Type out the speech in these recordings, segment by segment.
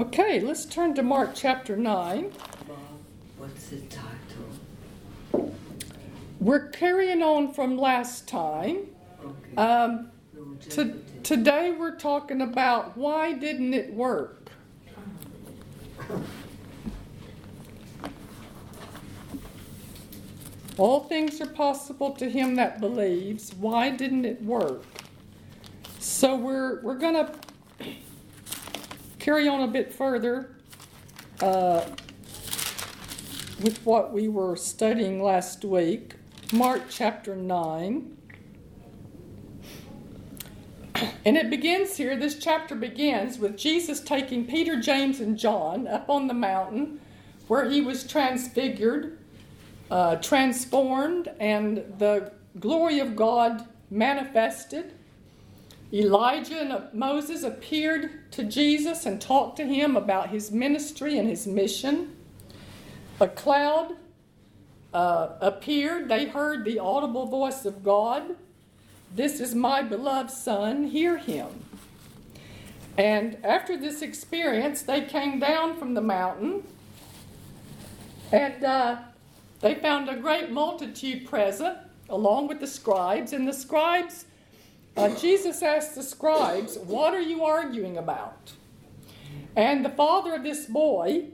Okay, let's turn to Mark chapter 9. Bob, what's the title? We're carrying on from last time. Okay. Um, to, today we're talking about why didn't it work? All things are possible to him that believes. Why didn't it work? So we're we're gonna carry on a bit further uh, with what we were studying last week, Mark chapter nine. And it begins here, this chapter begins with Jesus taking Peter, James, and John up on the mountain where he was transfigured, uh, transformed, and the glory of God manifested. Elijah and Moses appeared to Jesus and talked to him about his ministry and his mission. A cloud uh, appeared. They heard the audible voice of God. This is my beloved son, hear him. And after this experience, they came down from the mountain and uh, they found a great multitude present, along with the scribes. And the scribes, uh, Jesus asked the scribes, What are you arguing about? And the father of this boy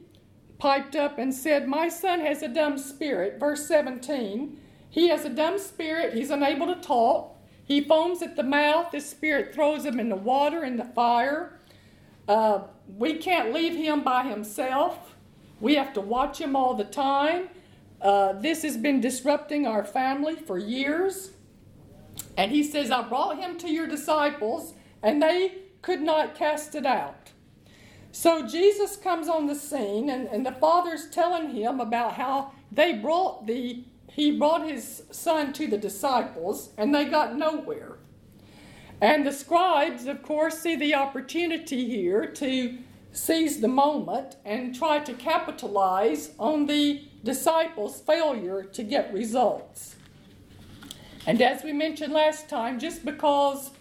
piped up and said, My son has a dumb spirit. Verse 17, he has a dumb spirit, he's unable to talk. He foams at the mouth. His spirit throws him in the water, in the fire. Uh, we can't leave him by himself. We have to watch him all the time. Uh, this has been disrupting our family for years. And he says, I brought him to your disciples, and they could not cast it out. So Jesus comes on the scene, and, and the father's telling him about how they brought the he brought his son to the disciples, and they got nowhere. And the scribes, of course, see the opportunity here to seize the moment and try to capitalize on the disciples' failure to get results. And as we mentioned last time, just because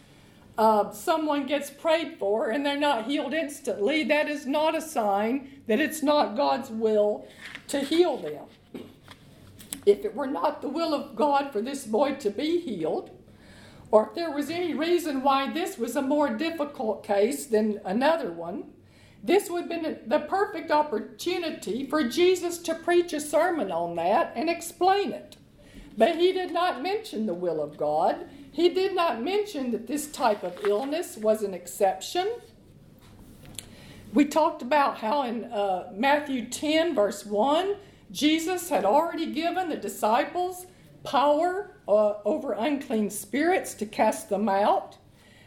uh, someone gets prayed for and they're not healed instantly, that is not a sign that it's not God's will to heal them. If it were not the will of God for this boy to be healed, or if there was any reason why this was a more difficult case than another one, this would have been the perfect opportunity for Jesus to preach a sermon on that and explain it. But he did not mention the will of God. He did not mention that this type of illness was an exception. We talked about how in uh, Matthew 10, verse 1, Jesus had already given the disciples power uh, over unclean spirits to cast them out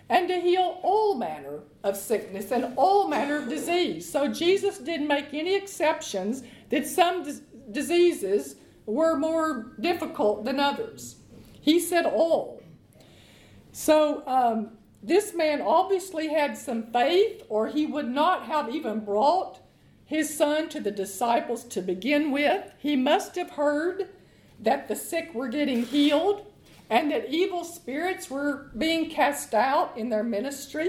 and to heal all manner of sickness and all manner of disease. So Jesus didn't make any exceptions that some dis- diseases were more difficult than others. He said all. So um, this man obviously had some faith, or he would not have even brought his son to the disciples to begin with. He must have heard that the sick were getting healed and that evil spirits were being cast out in their ministry.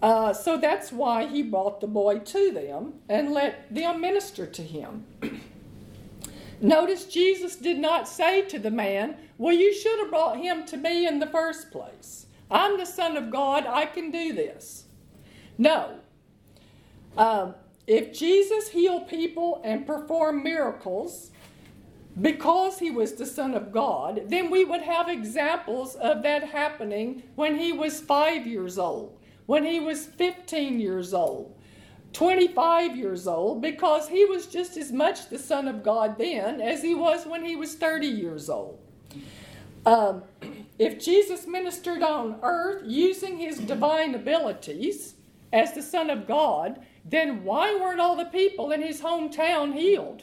Uh, so that's why he brought the boy to them and let them minister to him. Notice Jesus did not say to the man, Well, you should have brought him to me in the first place. I'm the Son of God, I can do this. No. Um, if Jesus healed people and performed miracles because he was the Son of God, then we would have examples of that happening when he was five years old, when he was 15 years old, 25 years old, because he was just as much the Son of God then as he was when he was 30 years old. Um, if Jesus ministered on earth using his divine abilities as the Son of God, then why weren't all the people in his hometown healed?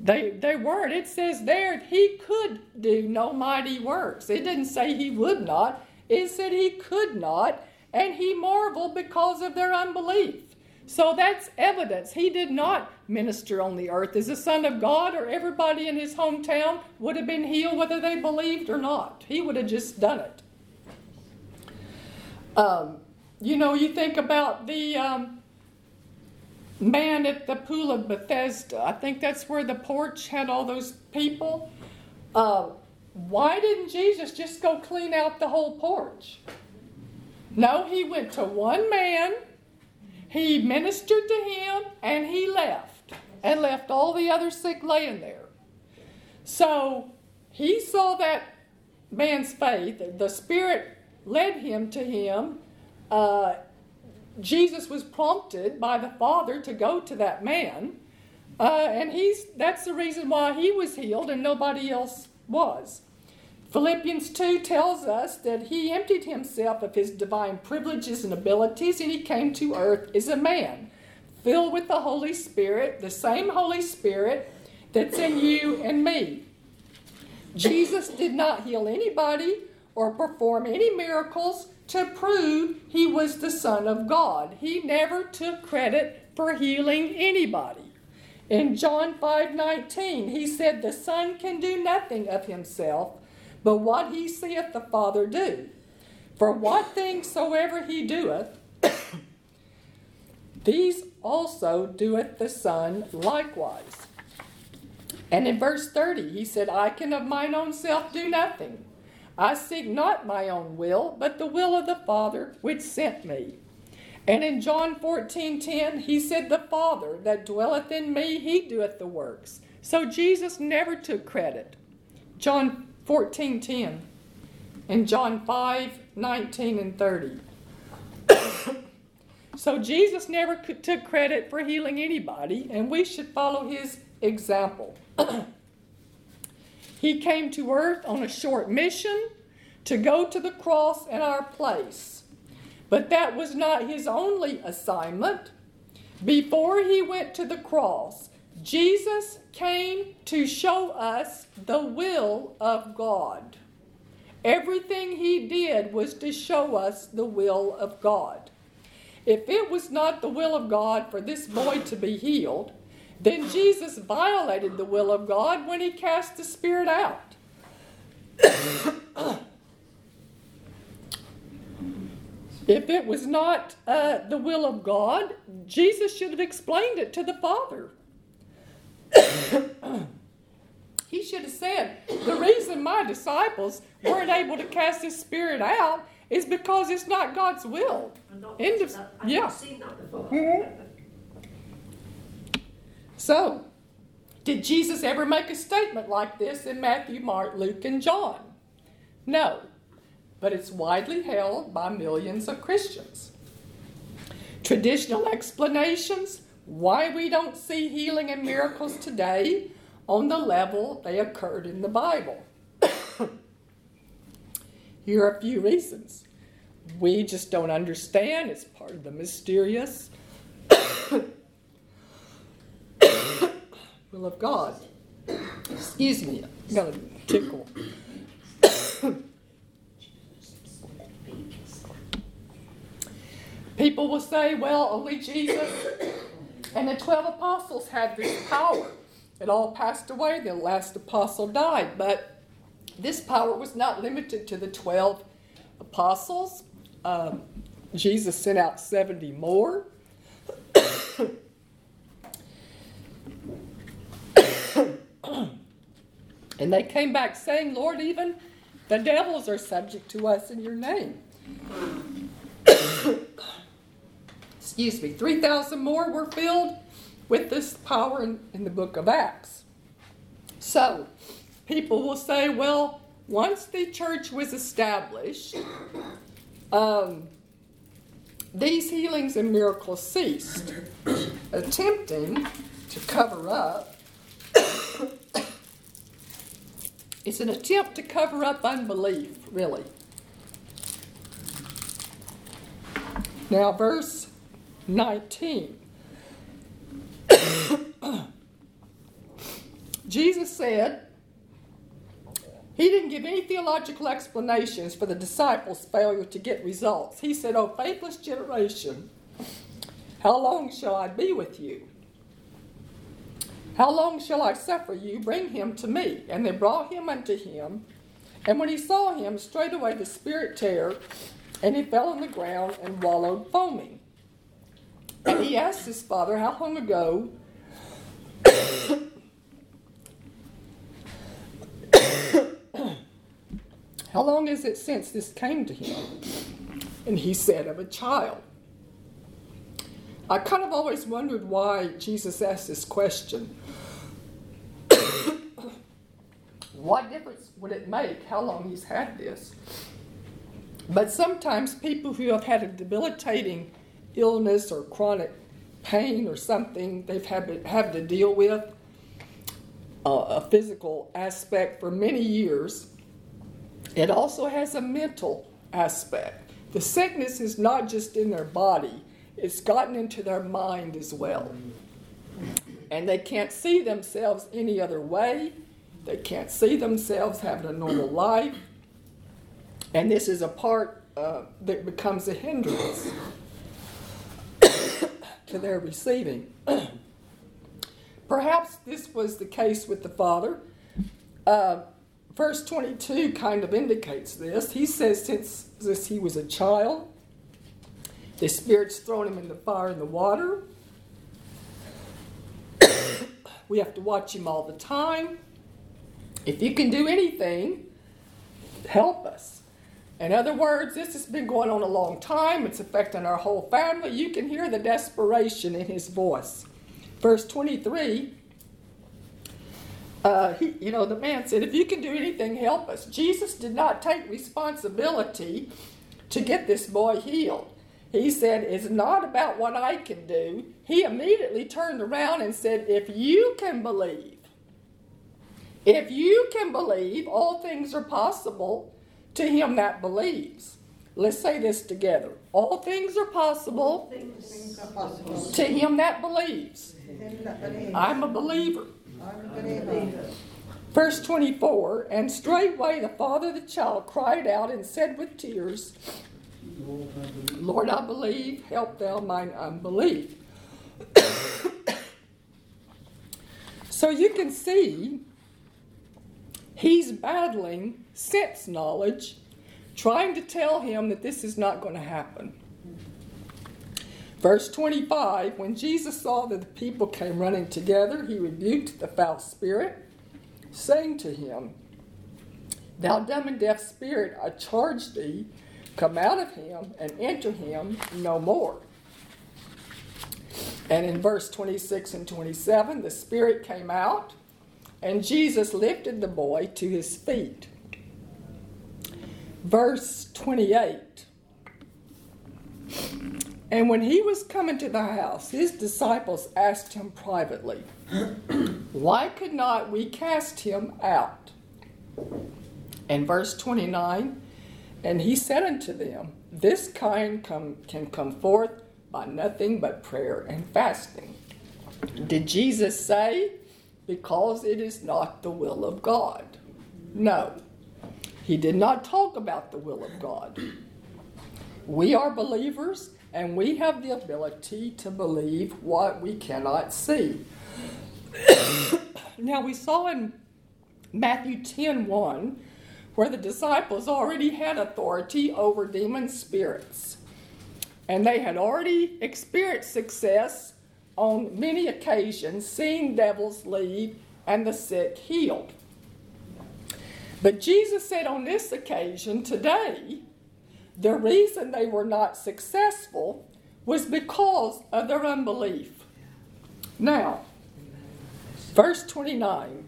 They, they weren't. It says there he could do no mighty works. It didn't say he would not, it said he could not, and he marveled because of their unbelief. So that's evidence. He did not minister on the earth as a son of God, or everybody in his hometown would have been healed whether they believed or not. He would have just done it. Um, you know, you think about the um, man at the pool of Bethesda, I think that's where the porch had all those people. Uh, why didn't Jesus just go clean out the whole porch? No, he went to one man, he ministered to him, and he left, and left all the other sick laying there. So he saw that man's faith, the Spirit led him to him. Uh, Jesus was prompted by the Father to go to that man, uh, and he's that's the reason why he was healed and nobody else was. Philippians 2 tells us that he emptied himself of his divine privileges and abilities and he came to earth as a man, filled with the Holy Spirit, the same Holy Spirit that's in you and me. Jesus did not heal anybody or perform any miracles to prove he was the Son of God. He never took credit for healing anybody. In John 5:19, he said, "The Son can do nothing of himself, but what he seeth the Father do. For what things soever he doeth, these also doeth the Son likewise." And in verse 30, he said, I can of mine own self do nothing. I seek not my own will, but the will of the Father which sent me. And in John 14 10, he said, The Father that dwelleth in me, he doeth the works. So Jesus never took credit. John 14 10 and John 5 19 and 30. so Jesus never took credit for healing anybody, and we should follow his example. he came to earth on a short mission to go to the cross in our place. But that was not his only assignment. Before he went to the cross, Jesus came to show us the will of God. Everything he did was to show us the will of God. If it was not the will of God for this boy to be healed, then Jesus violated the will of God when he cast the spirit out. if it was not uh, the will of God, Jesus should have explained it to the Father. He should have said, The reason my disciples weren't able to cast this spirit out is because it's not God's will. End of, yeah. Mm-hmm. So, did Jesus ever make a statement like this in Matthew, Mark, Luke, and John? No but it's widely held by millions of Christians. Traditional explanations why we don't see healing and miracles today on the level they occurred in the Bible. Here are a few reasons. We just don't understand, it's part of the mysterious will of God. Excuse me, I'm going to tickle. People will say, well, only Jesus and the 12 apostles had this power. It all passed away, the last apostle died. But this power was not limited to the 12 apostles. Um, Jesus sent out 70 more. and they came back saying, Lord, even the devils are subject to us in your name excuse me, 3,000 more were filled with this power in, in the book of Acts. So, people will say, well, once the church was established, um, these healings and miracles ceased, attempting to cover up. it's an attempt to cover up unbelief, really. Now, verse 19. Jesus said, he didn't give any theological explanations for the disciples' failure to get results. He said, Oh, faithless generation, how long shall I be with you? How long shall I suffer you? Bring him to me. And they brought him unto him. And when he saw him, straightway the spirit tear, and he fell on the ground and wallowed foaming. And he asked his father, How long ago How long is it since this came to him? And he said, Of a child. I kind of always wondered why Jesus asked this question. what difference would it make how long he's had this? But sometimes people who have had a debilitating illness or chronic pain or something they've had to, have to deal with, uh, a physical aspect for many years, it also has a mental aspect. The sickness is not just in their body, it's gotten into their mind as well. And they can't see themselves any other way. They can't see themselves having a normal life. And this is a part uh, that becomes a hindrance to their receiving. Perhaps this was the case with the father. Uh, verse 22 kind of indicates this. He says, since, since he was a child, the Spirit's thrown him in the fire and the water. we have to watch him all the time. If you can do anything, help us. In other words, this has been going on a long time. It's affecting our whole family. You can hear the desperation in his voice. Verse 23 uh, he, you know, the man said, If you can do anything, help us. Jesus did not take responsibility to get this boy healed. He said, It's not about what I can do. He immediately turned around and said, If you can believe, if you can believe, all things are possible to him that believes. Let's say this together. All things are possible, things to him that believes. I'm a believer. Verse 24 And straightway the father of the child cried out and said with tears, Lord, I believe, help thou mine unbelief. so you can see he's battling sense knowledge, trying to tell him that this is not going to happen. Verse 25 When Jesus saw that the people came running together, he rebuked the foul spirit, saying to him, Thou dumb and deaf spirit, I charge thee, come out of him and enter him no more. And in verse 26 and 27, the spirit came out, and Jesus lifted the boy to his feet. Verse 28 and when he was coming to the house, his disciples asked him privately, Why could not we cast him out? And verse 29 And he said unto them, This kind come, can come forth by nothing but prayer and fasting. Did Jesus say, Because it is not the will of God? No. He did not talk about the will of God. We are believers and we have the ability to believe what we cannot see. now, we saw in Matthew 10 1 where the disciples already had authority over demon spirits. And they had already experienced success on many occasions, seeing devils leave and the sick healed. But Jesus said on this occasion, today, the reason they were not successful was because of their unbelief. Now, verse 29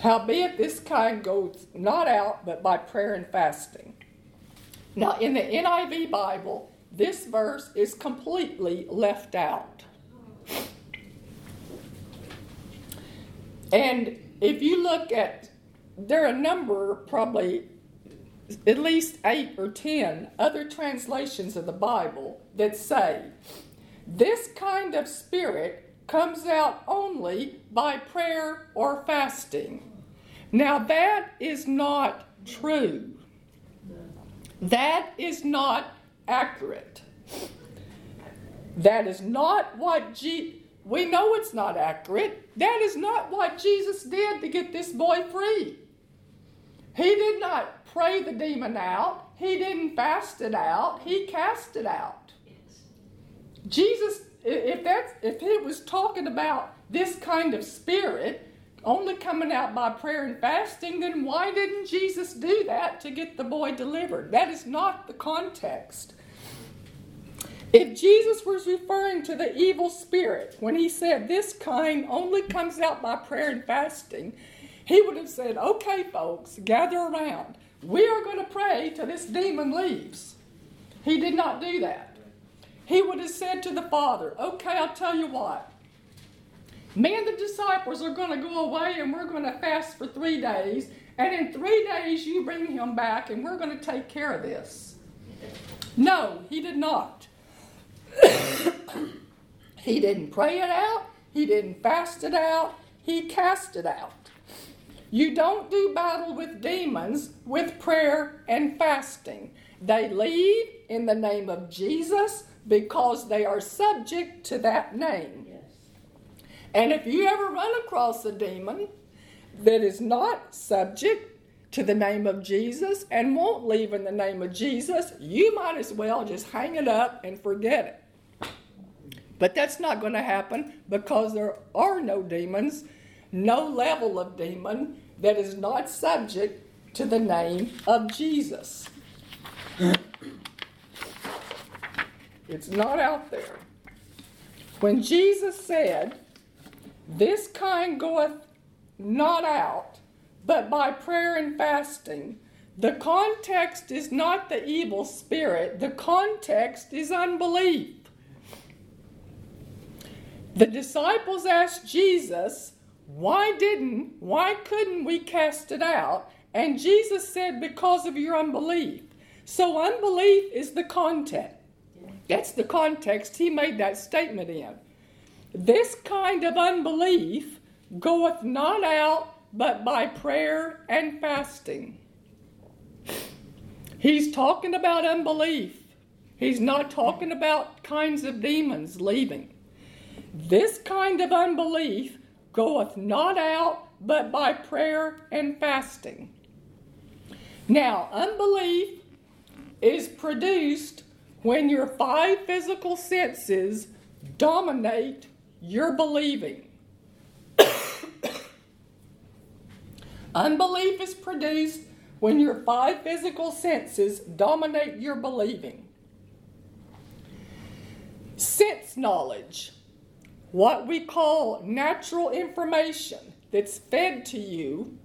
Howbeit this kind goes not out but by prayer and fasting. Now, in the NIV Bible, this verse is completely left out. And if you look at, there are a number, probably at least eight or ten other translations of the Bible that say this kind of spirit comes out only by prayer or fasting. Now, that is not true. That is not accurate. That is not what we know it's not accurate. That is not what Jesus did to get this boy free. He did not pray the demon out. He didn't fast it out, he cast it out. Jesus, if that's if he was talking about this kind of spirit only coming out by prayer and fasting, then why didn't Jesus do that to get the boy delivered? That is not the context. If Jesus was referring to the evil spirit when he said this kind only comes out by prayer and fasting, he would have said, Okay, folks, gather around. We are going to pray till this demon leaves. He did not do that. He would have said to the Father, Okay, I'll tell you what. Me and the disciples are going to go away and we're going to fast for three days. And in three days, you bring him back and we're going to take care of this. No, he did not. he didn't pray it out, he didn't fast it out, he cast it out. You don't do battle with demons with prayer and fasting. They leave in the name of Jesus because they are subject to that name. Yes. And if you ever run across a demon that is not subject to the name of Jesus and won't leave in the name of Jesus, you might as well just hang it up and forget it. But that's not going to happen because there are no demons, no level of demon that is not subject to the name of Jesus. It's not out there. When Jesus said, This kind goeth not out, but by prayer and fasting, the context is not the evil spirit, the context is unbelief. The disciples asked Jesus, Why didn't, why couldn't we cast it out? And Jesus said, Because of your unbelief. So unbelief is the content. That's the context he made that statement in. This kind of unbelief goeth not out but by prayer and fasting. He's talking about unbelief. He's not talking about kinds of demons leaving. This kind of unbelief goeth not out but by prayer and fasting. Now, unbelief is produced when your five physical senses dominate your believing. Unbelief is produced when your five physical senses dominate your believing. Sense knowledge, what we call natural information that's fed to you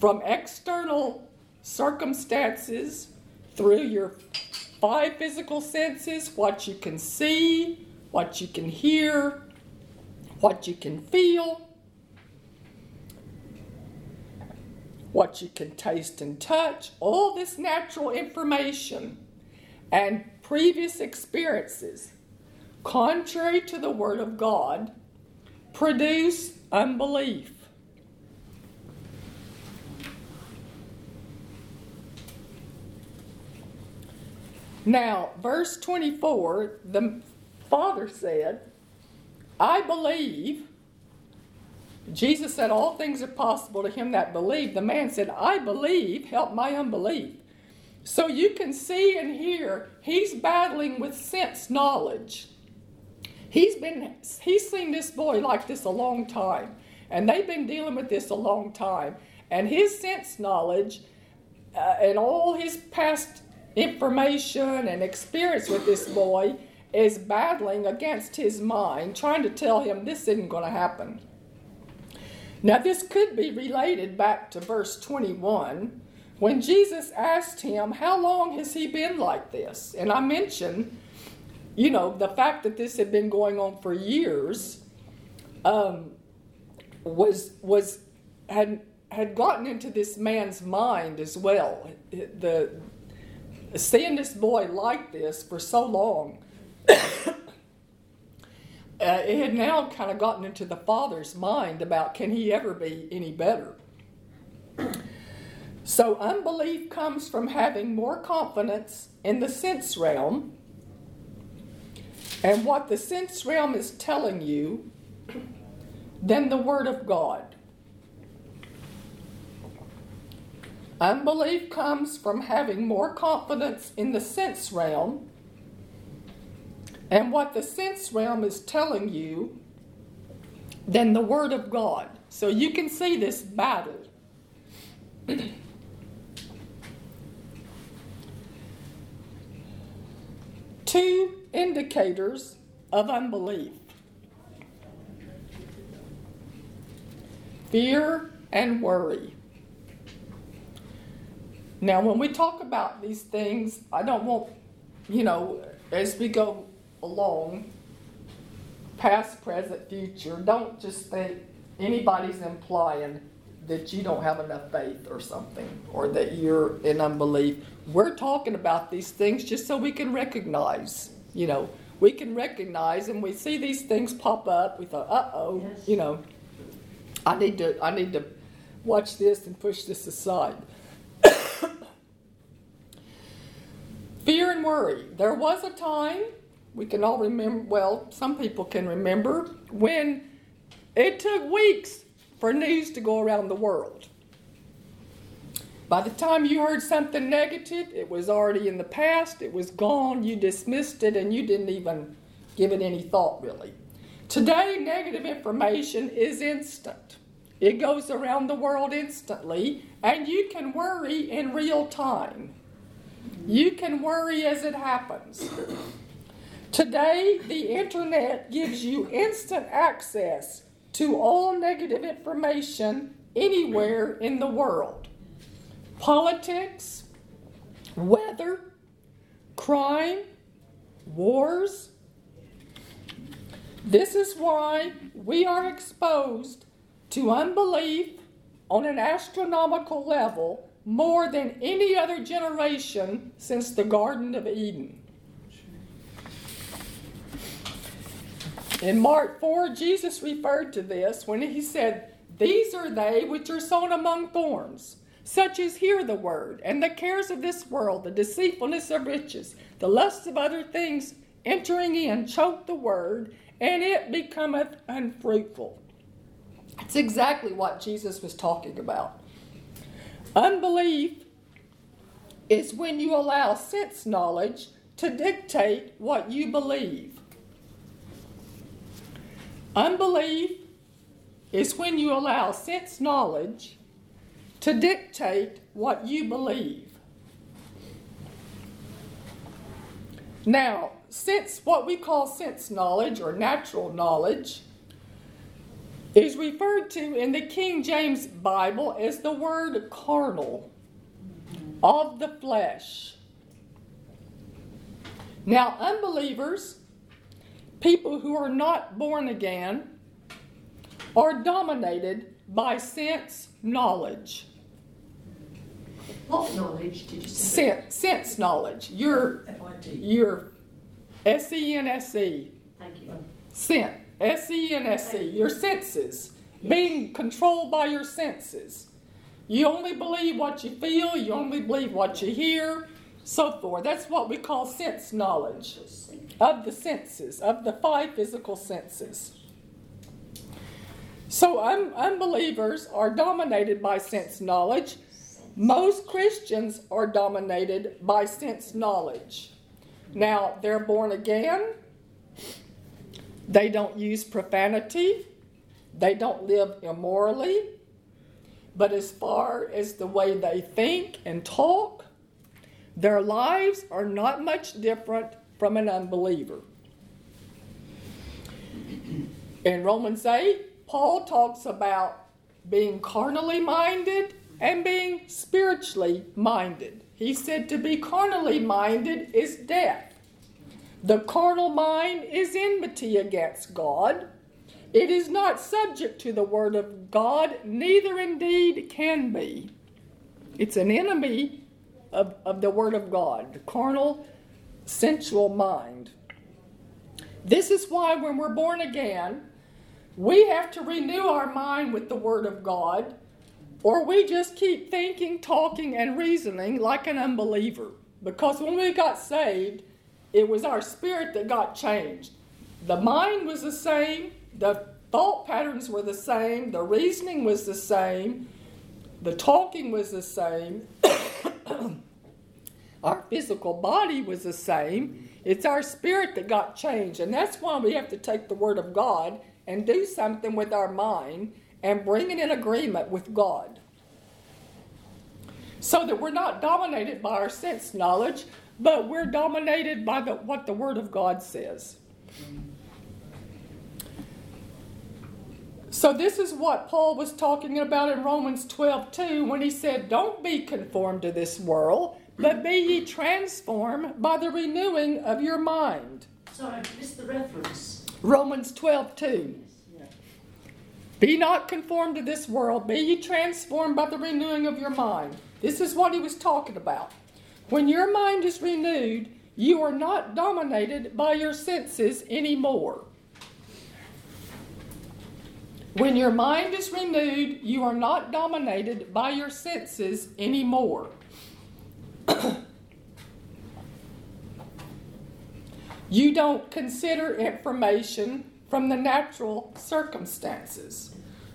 from external circumstances through your five physical senses what you can see, what you can hear, what you can feel, what you can taste and touch, all this natural information and previous experiences, contrary to the Word of God, produce unbelief. Now, verse 24, the father said, I believe. Jesus said, All things are possible to him that believe. The man said, I believe, help my unbelief. So you can see and hear he's battling with sense knowledge. He's been he's seen this boy like this a long time, and they've been dealing with this a long time. And his sense knowledge uh, and all his past information and experience with this boy is battling against his mind, trying to tell him this isn't going to happen. Now, this could be related back to verse 21 when Jesus asked him, How long has he been like this? And I mentioned, you know, the fact that this had been going on for years um, was, was, had, had gotten into this man's mind as well. The, seeing this boy like this for so long, uh, it had now kind of gotten into the father's mind about can he ever be any better. So, unbelief comes from having more confidence in the sense realm and what the sense realm is telling you than the Word of God. Unbelief comes from having more confidence in the sense realm and what the sense realm is telling you than the Word of God. So you can see this battle. Two indicators of unbelief fear and worry. Now, when we talk about these things, I don't want, you know, as we go along, past, present, future, don't just think anybody's implying that you don't have enough faith or something, or that you're in unbelief. We're talking about these things just so we can recognize, you know, we can recognize and we see these things pop up. We thought, uh oh, yes. you know, I need to, I need to watch this and push this aside. Fear and worry. There was a time, we can all remember, well, some people can remember, when it took weeks for news to go around the world. By the time you heard something negative, it was already in the past, it was gone, you dismissed it, and you didn't even give it any thought, really. Today, negative information is instant. It goes around the world instantly, and you can worry in real time. You can worry as it happens. Today, the internet gives you instant access to all negative information anywhere in the world politics, weather, crime, wars. This is why we are exposed to unbelief on an astronomical level more than any other generation since the Garden of Eden. In Mark 4, Jesus referred to this when he said, These are they which are sown among thorns, such as hear the word, and the cares of this world, the deceitfulness of riches, the lusts of other things entering in choke the word, and it becometh unfruitful. That's exactly what Jesus was talking about. Unbelief is when you allow sense knowledge to dictate what you believe. Unbelief is when you allow sense knowledge to dictate what you believe. Now, sense what we call sense knowledge or natural knowledge is referred to in the King James Bible as the word carnal, of the flesh. Now, unbelievers people who are not born again are dominated by sense knowledge. What knowledge did you say? Sense, sense knowledge. Your, your S E N S E. Thank you. Sense. S E N S E. Your senses. Yes. Being controlled by your senses. You only believe what you feel, you only believe what you hear, so forth. That's what we call sense knowledge of the senses, of the five physical senses. So un- unbelievers are dominated by sense knowledge. Most Christians are dominated by sense knowledge. Now, they're born again. They don't use profanity. They don't live immorally. But as far as the way they think and talk, their lives are not much different from an unbeliever. In Romans 8, Paul talks about being carnally minded and being spiritually minded. He said to be carnally minded is death. The carnal mind is enmity against God. It is not subject to the word of God, neither indeed can be. It's an enemy of, of the word of God. The carnal sensual mind. This is why when we're born again, we have to renew our mind with the Word of God, or we just keep thinking, talking, and reasoning like an unbeliever. Because when we got saved, it was our spirit that got changed. The mind was the same, the thought patterns were the same, the reasoning was the same, the talking was the same. Our physical body was the same. It's our spirit that got changed. And that's why we have to take the Word of God and do something with our mind and bring it in agreement with God. So that we're not dominated by our sense knowledge, but we're dominated by the, what the Word of God says. So, this is what Paul was talking about in Romans 12 2 when he said, Don't be conformed to this world, but be ye transformed by the renewing of your mind. Sorry, I missed the reference. Romans 12 2. Be not conformed to this world, be ye transformed by the renewing of your mind. This is what he was talking about. When your mind is renewed, you are not dominated by your senses anymore. When your mind is renewed, you are not dominated by your senses anymore. you don't consider information from the natural circumstances.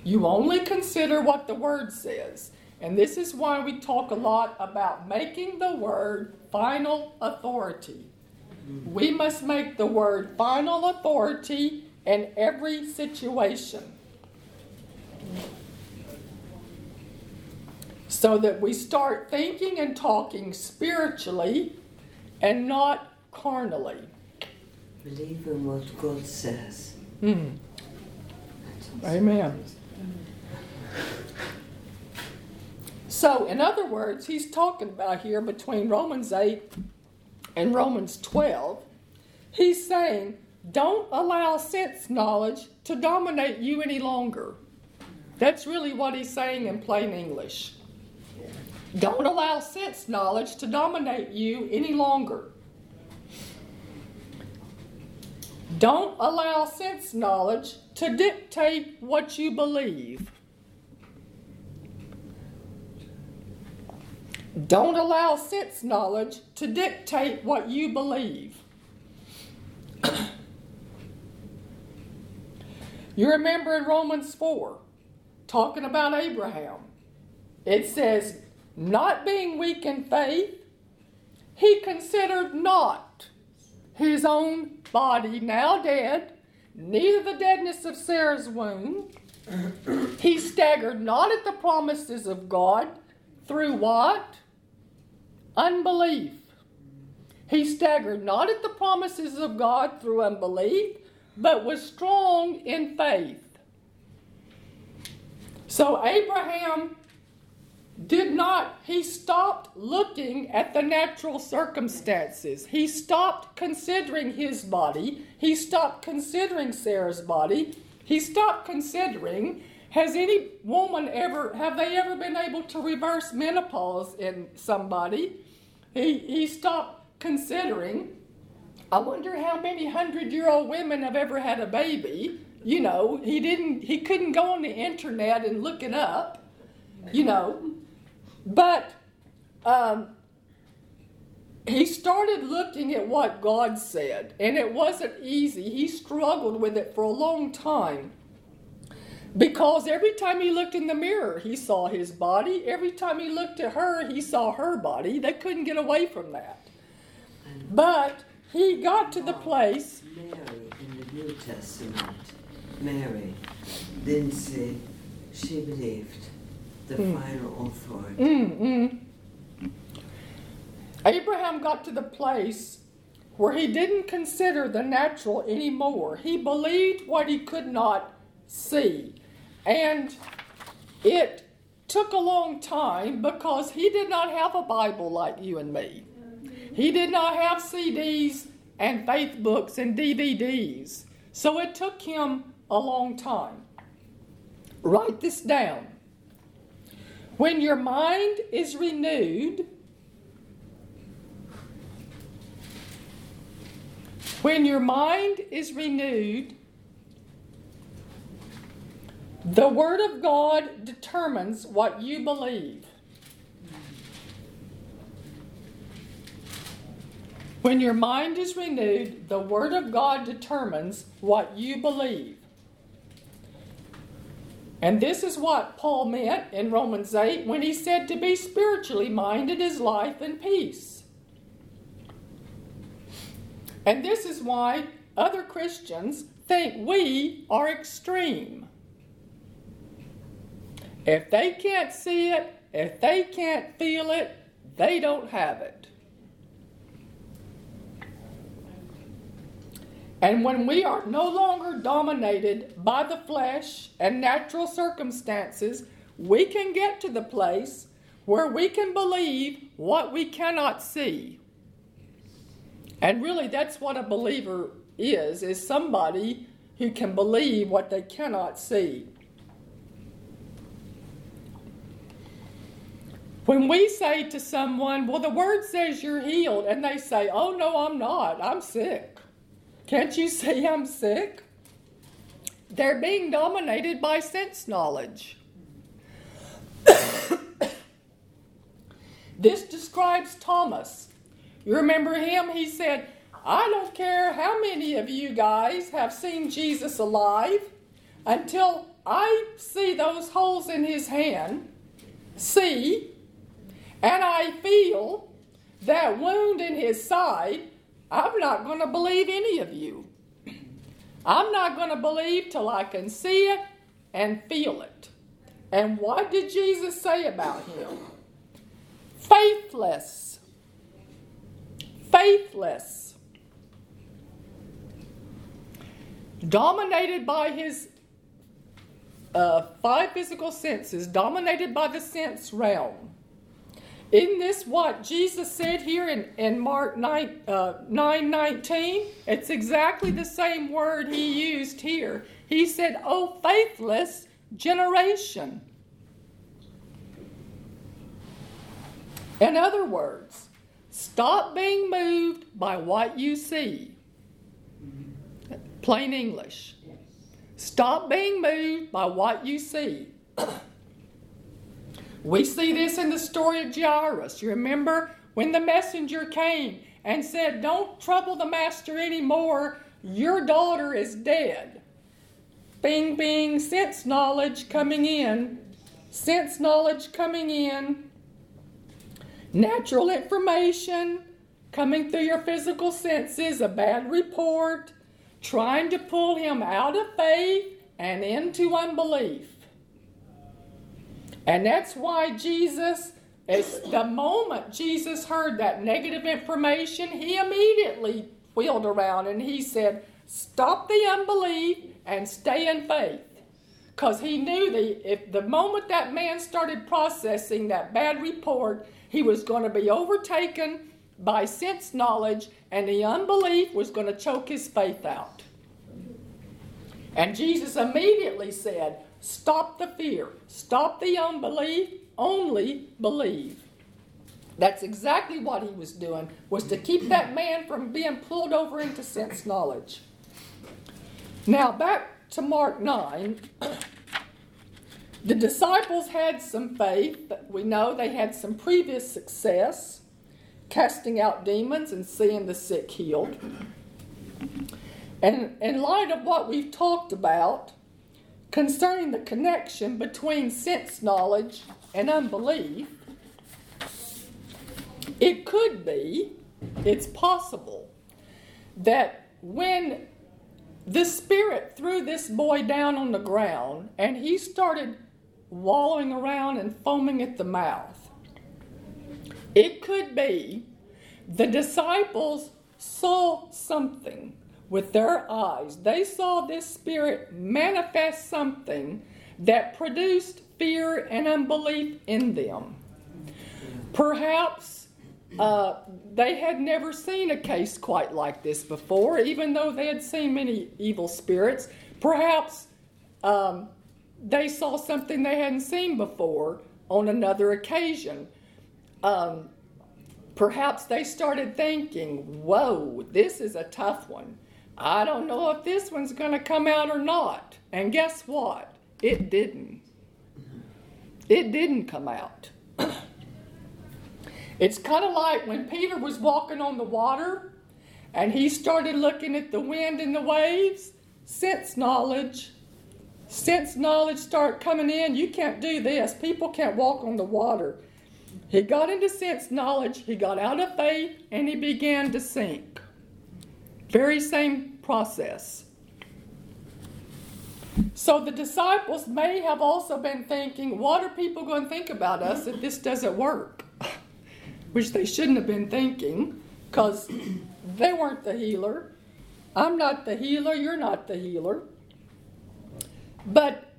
You only consider what the Word says. And this is why we talk a lot about making the Word final authority. We must make the Word final authority in every situation. So that we start thinking and talking spiritually and not carnally. Believe in what God says. Hmm. Amen. So, in other words, he's talking about here between Romans 8 and Romans 12. He's saying, don't allow sense knowledge to dominate you any longer. That's really what he's saying in plain English. Don't allow sense knowledge to dominate you any longer. Don't allow sense knowledge to dictate what you believe. Don't allow sense knowledge to dictate what you believe. you remember in Romans 4, talking about Abraham, it says, not being weak in faith, he considered not his own body now dead, neither the deadness of Sarah's womb. he staggered not at the promises of God through what? Unbelief. He staggered not at the promises of God through unbelief, but was strong in faith. So Abraham did not, he stopped looking at the natural circumstances. He stopped considering his body. He stopped considering Sarah's body. He stopped considering has any woman ever, have they ever been able to reverse menopause in somebody? He, he stopped considering. I wonder how many hundred year old women have ever had a baby. You know, he didn't, he couldn't go on the internet and look it up, you know. But um, he started looking at what God said, and it wasn't easy. He struggled with it for a long time. Because every time he looked in the mirror, he saw his body. Every time he looked at her, he saw her body. They couldn't get away from that. But he got to the place. Mary in the New Testament, Mary didn't say she believed the mm. final authority. Mm-mm. Abraham got to the place where he didn't consider the natural anymore. He believed what he could not see. And it took a long time because he did not have a Bible like you and me. He did not have CDs and faith books and DVDs. So it took him a long time. Write this down. When your mind is renewed, when your mind is renewed, the Word of God determines what you believe. When your mind is renewed, the Word of God determines what you believe. And this is what Paul meant in Romans 8 when he said to be spiritually minded is life and peace. And this is why other Christians think we are extreme. If they can't see it, if they can't feel it, they don't have it. And when we are no longer dominated by the flesh and natural circumstances, we can get to the place where we can believe what we cannot see. And really, that's what a believer is, is somebody who can believe what they cannot see. When we say to someone, well, the word says you're healed, and they say, oh, no, I'm not, I'm sick. Can't you see I'm sick? They're being dominated by sense knowledge. this describes Thomas. You remember him? He said, I don't care how many of you guys have seen Jesus alive until I see those holes in his hand, see, and I feel that wound in his side I'm not going to believe any of you. I'm not going to believe till I can see it and feel it. And what did Jesus say about him? Faithless. Faithless. Dominated by his uh, five physical senses, dominated by the sense realm. Isn't this what Jesus said here in, in Mark 9, uh, 9 19? It's exactly the same word he used here. He said, Oh, faithless generation. In other words, stop being moved by what you see. Plain English. Stop being moved by what you see. We see this in the story of Jairus. You remember when the messenger came and said, Don't trouble the master anymore, your daughter is dead. Bing, bing, sense knowledge coming in, sense knowledge coming in, natural information coming through your physical senses, a bad report, trying to pull him out of faith and into unbelief. And that's why Jesus, the moment Jesus heard that negative information, he immediately wheeled around and he said, Stop the unbelief and stay in faith. Because he knew that if the moment that man started processing that bad report, he was going to be overtaken by sense knowledge and the unbelief was going to choke his faith out. And Jesus immediately said, Stop the fear. Stop the unbelief. Only believe. That's exactly what he was doing, was to keep that man from being pulled over into sense knowledge. Now, back to Mark 9. The disciples had some faith. We know they had some previous success casting out demons and seeing the sick healed. And in light of what we've talked about, concerning the connection between sense knowledge and unbelief, it could be, it's possible, that when the Spirit threw this boy down on the ground and he started wallowing around and foaming at the mouth, it could be the disciples saw something with their eyes. They saw this spirit manifest something that produced fear and unbelief in them. Perhaps uh, they had never seen a case quite like this before, even though they had seen many evil spirits. Perhaps um, they saw something they hadn't seen before on another occasion. Um, perhaps they started thinking, whoa, this is a tough one. I don't know if this one's going to come out or not. And guess what? It didn't. It didn't come out. it's kind of like when Peter was walking on the water and he started looking at the wind and the waves. Sense knowledge. Sense knowledge start coming in. You can't do this. People can't walk on the water. He got into sense knowledge, he got out of faith, and he began to sink. Very same process. So the disciples may have also been thinking, what are people going to think about us if this doesn't work? Which they shouldn't have been thinking because they weren't the healer. I'm not the healer, you're not the healer. But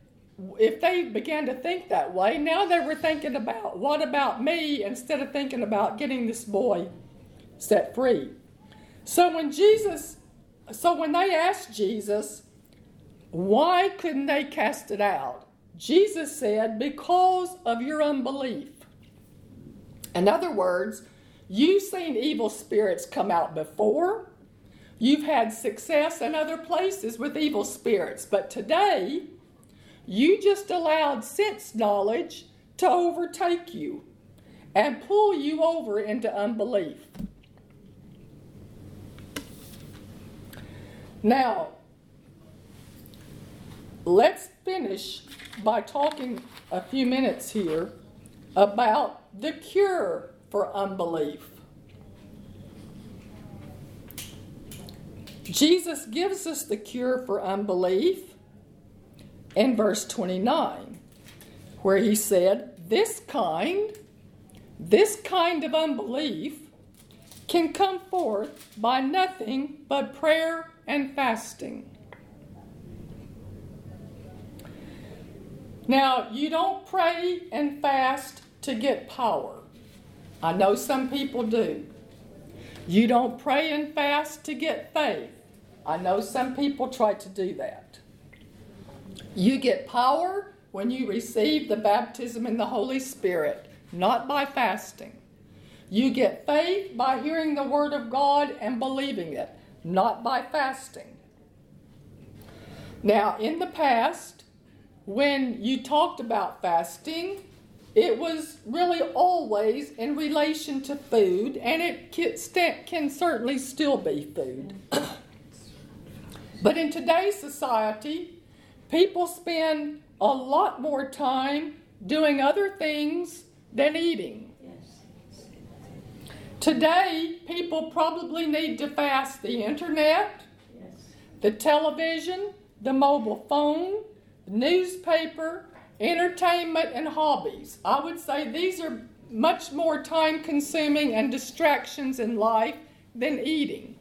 if they began to think that way, now they were thinking about what about me instead of thinking about getting this boy set free. So when Jesus, so when they asked Jesus, why couldn't they cast it out? Jesus said, because of your unbelief. In other words, you've seen evil spirits come out before. You've had success in other places with evil spirits. But today, you just allowed sense knowledge to overtake you and pull you over into unbelief. Now, let's finish by talking a few minutes here about the cure for unbelief. Jesus gives us the cure for unbelief in verse 29, where he said, This kind, this kind of unbelief can come forth by nothing but prayer and fasting. Now, you don't pray and fast to get power. I know some people do. You don't pray and fast to get faith. I know some people try to do that. You get power when you receive the baptism in the Holy Spirit, not by fasting. You get faith by hearing the Word of God and believing it, not by fasting. Now, in the past, when you talked about fasting, it was really always in relation to food, and it can certainly still be food. but in today's society, people spend a lot more time doing other things than eating. Today, people probably need to fast the internet, the television, the mobile phone, the newspaper, entertainment, and hobbies. I would say these are much more time consuming and distractions in life than eating.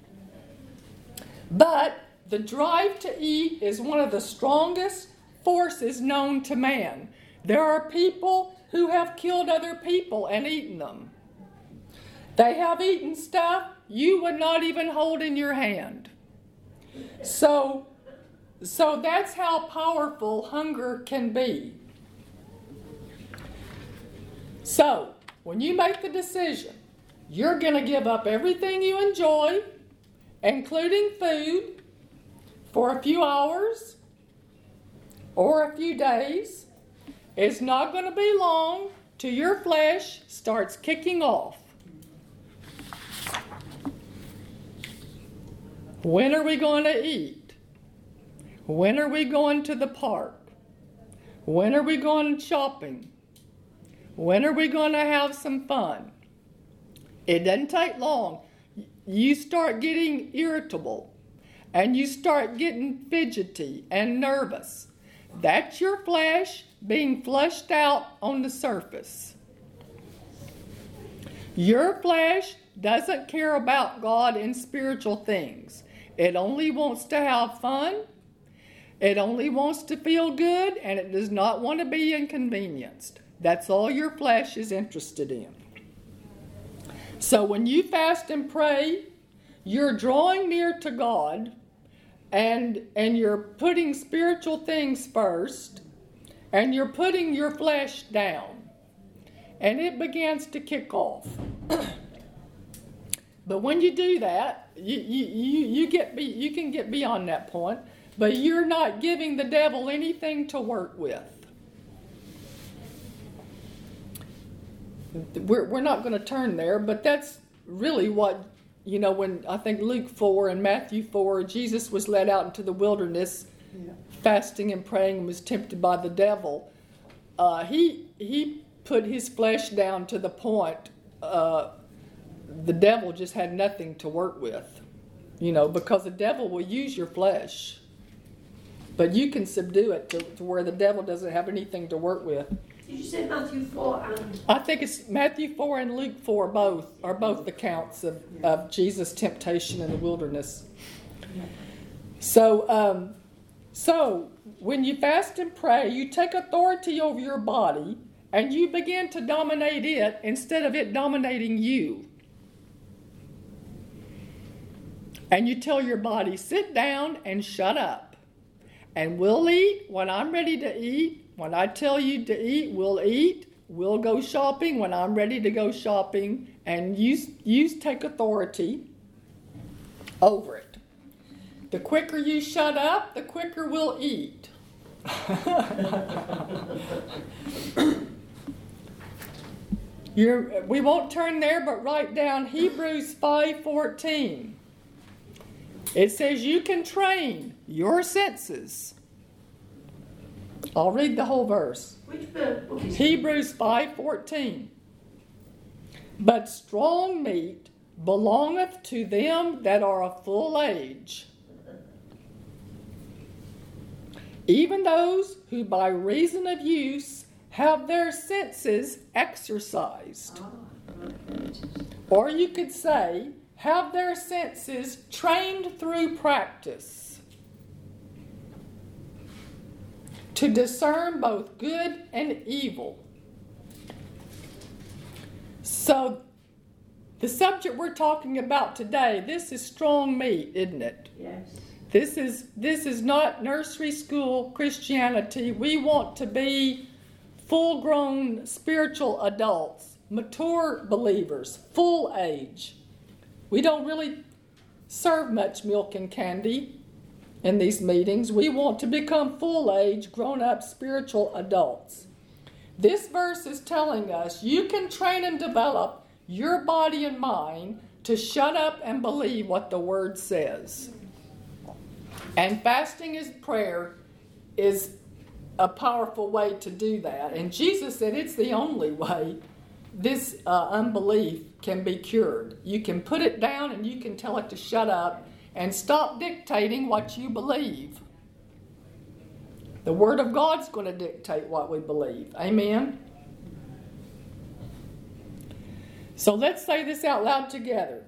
But the drive to eat is one of the strongest forces known to man. There are people who have killed other people and eaten them. They have eaten stuff you would not even hold in your hand. So so that's how powerful hunger can be. So, when you make the decision, you're going to give up everything you enjoy, including food, for a few hours or a few days. It's not going to be long till your flesh starts kicking off. When are we going to eat? When are we going to the park? When are we going shopping? When are we going to have some fun? It doesn't take long. You start getting irritable and you start getting fidgety and nervous. That's your flesh being flushed out on the surface. Your flesh doesn't care about God and spiritual things. It only wants to have fun it only wants to feel good and it does not want to be inconvenienced. That's all your flesh is interested in. So when you fast and pray, you're drawing near to God and and you're putting spiritual things first and you're putting your flesh down. And it begins to kick off. but when you do that, you, you, you, you get be, you can get beyond that point but you're not giving the devil anything to work with. We're, we're not going to turn there, but that's really what, you know, when I think Luke 4 and Matthew 4, Jesus was led out into the wilderness, yeah. fasting and praying, and was tempted by the devil. Uh, he, he put his flesh down to the point uh, the devil just had nothing to work with. You know, because the devil will use your flesh. But you can subdue it to, to where the devil doesn't have anything to work with. Did you say Matthew 4 and I think it's Matthew 4 and Luke 4 both are both accounts of, of Jesus' temptation in the wilderness. So, um, so when you fast and pray, you take authority over your body and you begin to dominate it instead of it dominating you. And you tell your body, sit down and shut up. And we'll eat when I'm ready to eat. When I tell you to eat, we'll eat. We'll go shopping when I'm ready to go shopping. And you, you take authority over it. The quicker you shut up, the quicker we'll eat. We won't turn there, but write down Hebrews 5:14. It says you can train your senses. I'll read the whole verse. which book? Hebrews 5:14. But strong meat belongeth to them that are of full age, even those who by reason of use have their senses exercised. Ah. Or you could say, have their senses trained through practice to discern both good and evil. So, the subject we're talking about today, this is strong meat, isn't it? Yes. This is this is not nursery school Christianity. We want to be full-grown spiritual adults, mature believers, full age. We don't really serve much milk and candy in these meetings. We want to become full age, grown up spiritual adults. This verse is telling us you can train and develop your body and mind to shut up and believe what the word says. And fasting is prayer is a powerful way to do that. And Jesus said it's the only way this uh, unbelief can be cured. You can put it down and you can tell it to shut up and stop dictating what you believe. The Word of God's going to dictate what we believe. Amen? So let's say this out loud together.